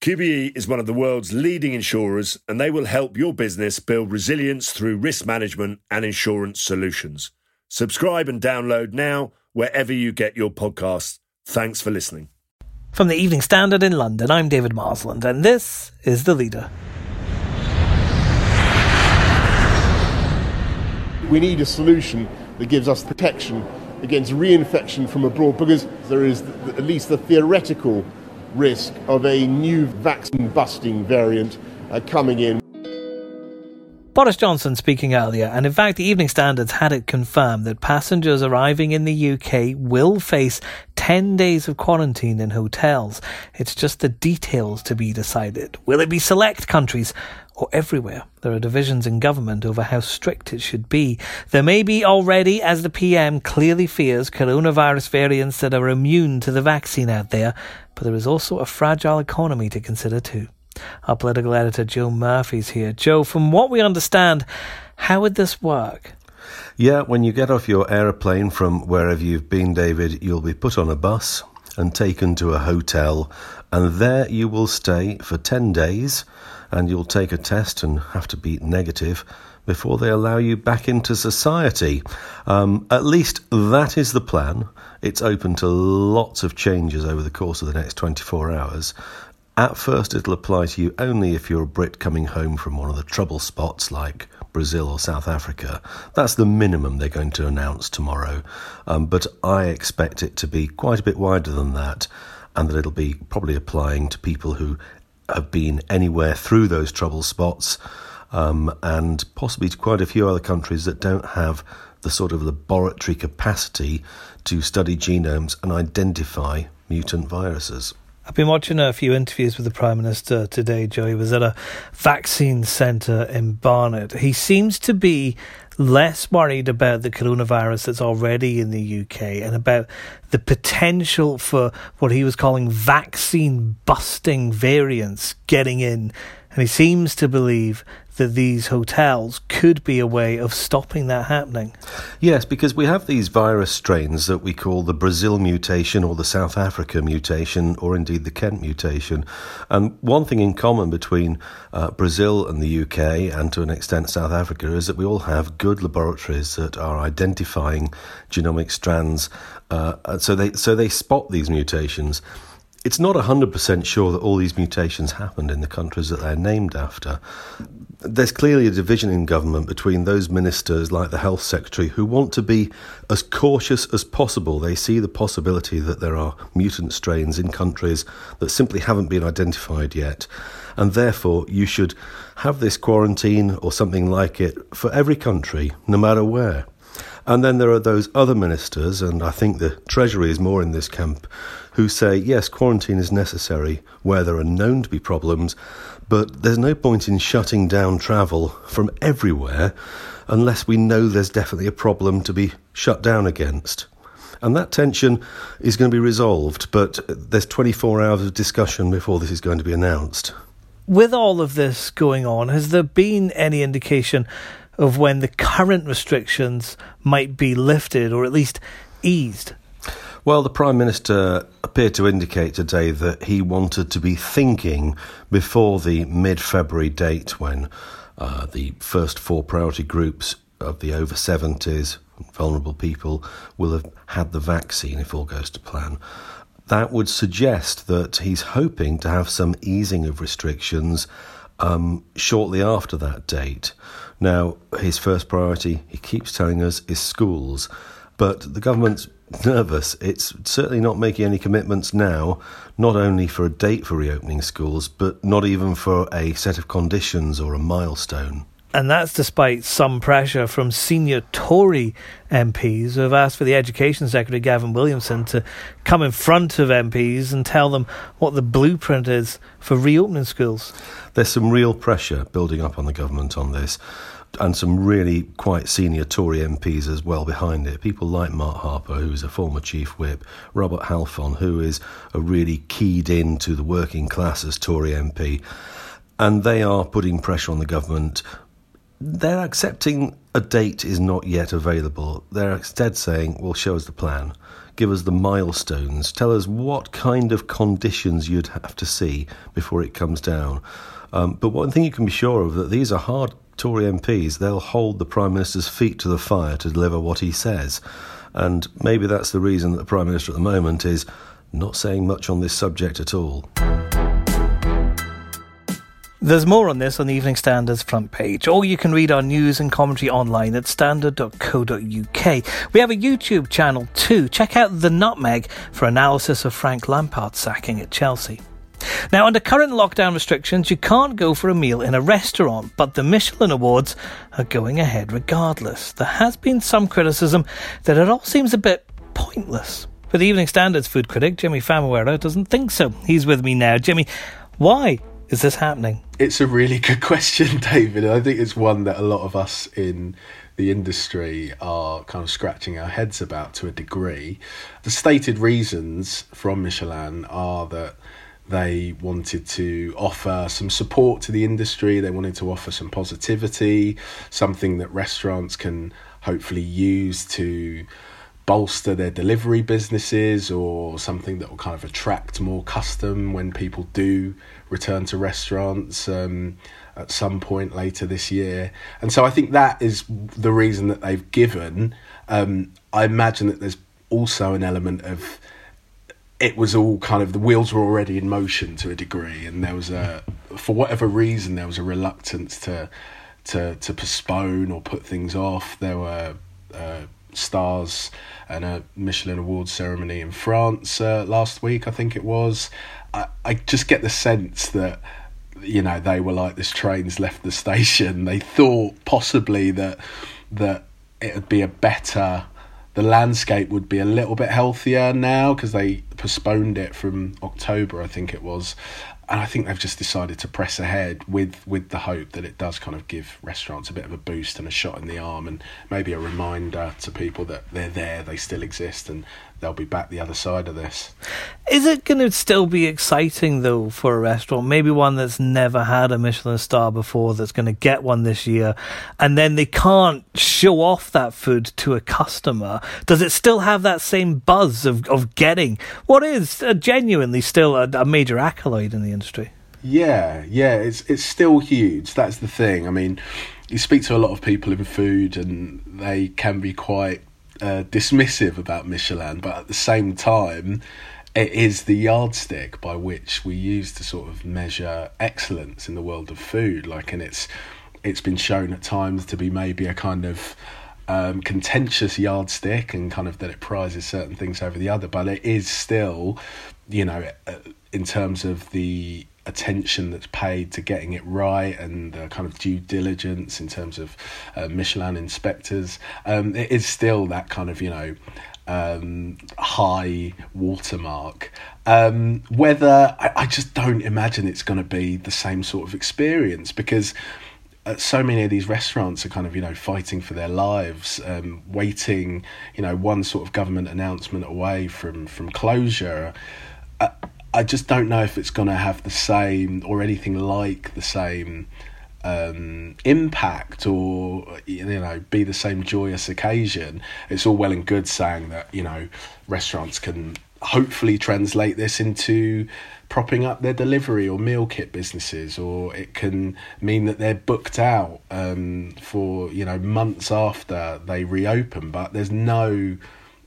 QBE is one of the world's leading insurers and they will help your business build resilience through risk management and insurance solutions. Subscribe and download now wherever you get your podcasts. Thanks for listening. From the Evening Standard in London, I'm David Marsland, and this is The Leader. We need a solution that gives us protection against reinfection from abroad because there is at least the theoretical risk of a new vaccine busting variant uh, coming in. Boris Johnson speaking earlier, and in fact, the Evening Standards had it confirmed that passengers arriving in the UK will face 10 days of quarantine in hotels. It's just the details to be decided. Will it be select countries or everywhere? There are divisions in government over how strict it should be. There may be already, as the PM clearly fears, coronavirus variants that are immune to the vaccine out there, but there is also a fragile economy to consider too. Our political editor Joe Murphy's here. Joe, from what we understand, how would this work? Yeah, when you get off your aeroplane from wherever you've been, David, you'll be put on a bus and taken to a hotel, and there you will stay for 10 days, and you'll take a test and have to be negative before they allow you back into society. Um, at least that is the plan. It's open to lots of changes over the course of the next 24 hours. At first, it'll apply to you only if you're a Brit coming home from one of the trouble spots like Brazil or South Africa. That's the minimum they're going to announce tomorrow. Um, but I expect it to be quite a bit wider than that, and that it'll be probably applying to people who have been anywhere through those trouble spots, um, and possibly to quite a few other countries that don't have the sort of laboratory capacity to study genomes and identify mutant viruses. I've been watching a few interviews with the Prime Minister today, Joe. He was at a vaccine centre in Barnet. He seems to be less worried about the coronavirus that's already in the UK and about the potential for what he was calling vaccine busting variants getting in. And he seems to believe that these hotels could be a way of stopping that happening. Yes, because we have these virus strains that we call the Brazil mutation or the South Africa mutation or indeed the Kent mutation. And one thing in common between uh, Brazil and the UK and to an extent South Africa is that we all have good laboratories that are identifying genomic strands. Uh, so they so they spot these mutations. It's not 100% sure that all these mutations happened in the countries that they're named after. There's clearly a division in government between those ministers, like the health secretary, who want to be as cautious as possible. They see the possibility that there are mutant strains in countries that simply haven't been identified yet. And therefore, you should have this quarantine or something like it for every country, no matter where. And then there are those other ministers, and I think the Treasury is more in this camp, who say, yes, quarantine is necessary where there are known to be problems, but there's no point in shutting down travel from everywhere unless we know there's definitely a problem to be shut down against. And that tension is going to be resolved, but there's 24 hours of discussion before this is going to be announced. With all of this going on, has there been any indication of when the current restrictions might be lifted or at least eased? Well, the Prime Minister appeared to indicate today that he wanted to be thinking before the mid February date when uh, the first four priority groups of the over 70s, vulnerable people, will have had the vaccine if all goes to plan. That would suggest that he's hoping to have some easing of restrictions um, shortly after that date. Now, his first priority, he keeps telling us, is schools. But the government's nervous. It's certainly not making any commitments now, not only for a date for reopening schools, but not even for a set of conditions or a milestone. And that's despite some pressure from senior Tory MPs who have asked for the Education Secretary, Gavin Williamson, to come in front of MPs and tell them what the blueprint is for reopening schools. There's some real pressure building up on the government on this and some really quite senior Tory MPs as well behind it. People like Mark Harper, who is a former chief whip, Robert Halfon, who is a really keyed in to the working class as Tory MP. And they are putting pressure on the government. They're accepting a date is not yet available. They're instead saying, well, show us the plan. Give us the milestones. Tell us what kind of conditions you'd have to see before it comes down. Um, but one thing you can be sure of that these are hard Tory MPs, they'll hold the Prime Minister's feet to the fire to deliver what he says. And maybe that's the reason that the Prime Minister at the moment is not saying much on this subject at all. There's more on this on the Evening Standard's front page, or you can read our news and commentary online at standard.co.uk. We have a YouTube channel too. Check out The Nutmeg for analysis of Frank Lampard's sacking at Chelsea. Now, under current lockdown restrictions, you can't go for a meal in a restaurant, but the Michelin Awards are going ahead regardless. There has been some criticism that it all seems a bit pointless. But the Evening Standard's food critic, Jimi Famurewa, doesn't think so. He's with me now. Jimi, why is this happening? It's a really good question, David. I think it's one that a lot of us in the industry are kind of scratching our heads about to a degree. The stated reasons from Michelin are that they wanted to offer some support to the industry. They wanted to offer some positivity, something that restaurants can hopefully use to bolster their delivery businesses or something that will kind of attract more custom when people do return to restaurants um, at some point later this year. And so I think that is the reason that they've given. Um, I imagine that there's also an element of it was all kind of the wheels were already in motion to a degree, and there was a for whatever reason there was a reluctance to to to postpone or put things off. There were uh, stars and a Michelin Awards ceremony in France uh, last week, I think it was. I, I just get the sense that you know they were like this train's left the station. They thought possibly that that it would be a better the landscape would be a little bit healthier now because they postponed it from October, I think it was. And I think they've just decided to press ahead with, with the hope that it does kind of give restaurants a bit of a boost and a shot in the arm and maybe a reminder to people that they're there, they still exist, and they'll be back the other side of this. Is it going to still be exciting though for a restaurant? Maybe one that's never had a Michelin star before that's going to get one this year, and then they can't show off that food to a customer. Does it still have that same buzz of, of getting what is uh, genuinely still a, a major accolade in the industry? Yeah, yeah, it's it's still huge. That's the thing. I mean, you speak to a lot of people in food, and they can be quite uh, dismissive about Michelin, but at the same time, it is the yardstick by which we use to sort of measure excellence in the world of food. Like, and it's it's been shown at times to be maybe a kind of um, contentious yardstick, and kind of that it prizes certain things over the other. But it is still, you know, in terms of the attention that's paid to getting it right and the kind of due diligence in terms of uh, Michelin inspectors, um, it is still that kind of, you know, um, high watermark. Um, whether I, I, just don't imagine it's going to be the same sort of experience because uh, so many of these restaurants are kind of you know fighting for their lives, um, waiting you know one sort of government announcement away from from closure. Uh, I just don't know if it's going to have the same or anything like the same um, impact or you know be the same joyous occasion. It's all well and good saying that you know restaurants can hopefully translate this into propping up their delivery or meal kit businesses, or it can mean that they're booked out um, for you know months after they reopen. But there's no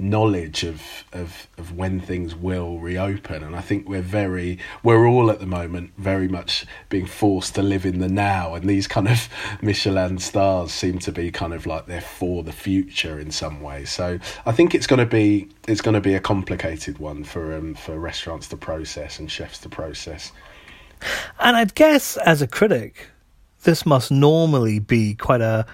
knowledge of, of of when things will reopen. And I think we're very we're all at the moment very much being forced to live in the now. And these kind of Michelin stars seem to be kind of like they're for the future in some way. So I think it's going to be it's going to be a complicated one for um, for restaurants to process and chefs to process. And I'd guess as a critic this must normally be quite a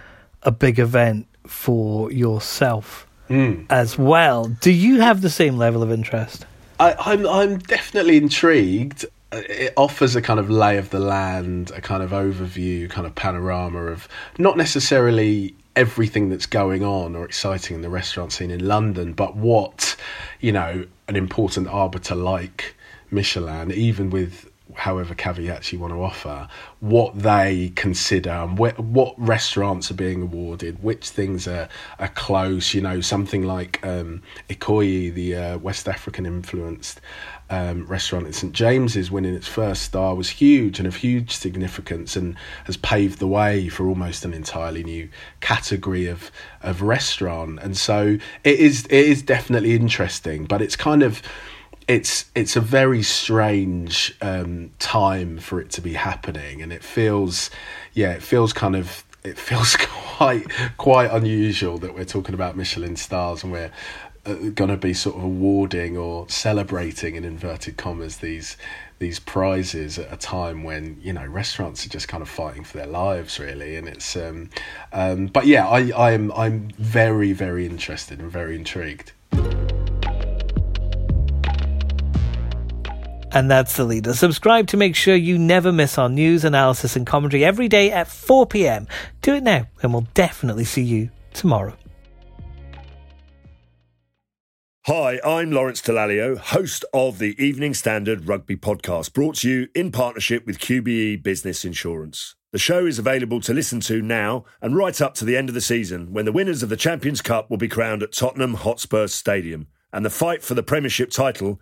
a big event for yourself mm. as well. Do you have the same level of interest? I, I'm I'm definitely intrigued. It offers a kind of lay of the land, a kind of overview, kind of panorama of not necessarily everything that's going on or exciting in the restaurant scene in London, but what you know an important arbiter like Michelin, even with however caveats you want to offer, what they consider and wh- what restaurants are being awarded, which things are, are close. You know, something like um, Ikoyi, the uh, West African influenced um, restaurant in St James's, winning its first star, was huge and of huge significance and has paved the way for almost an entirely new category of of restaurant. And so it is it is definitely interesting, but it's kind of it's it's a very strange um, time for it to be happening, and it feels, yeah, it feels kind of it feels quite quite unusual that we're talking about Michelin stars and we're uh, going to be sort of awarding or celebrating in inverted commas these these prizes at a time when you know restaurants are just kind of fighting for their lives really and it's um, um but yeah I I'm I'm very very interested and very intrigued. And that's the leader. Subscribe to make sure you never miss our news, analysis, and commentary every day at 4 pm. Do it now, and we'll definitely see you tomorrow. Hi, I'm Lawrence Dallaglio, host of the Evening Standard Rugby Podcast, brought to you in partnership with QBE Business Insurance. The show is available to listen to now and right up to the end of the season when the winners of the Champions Cup will be crowned at Tottenham Hotspur Stadium and the fight for the Premiership title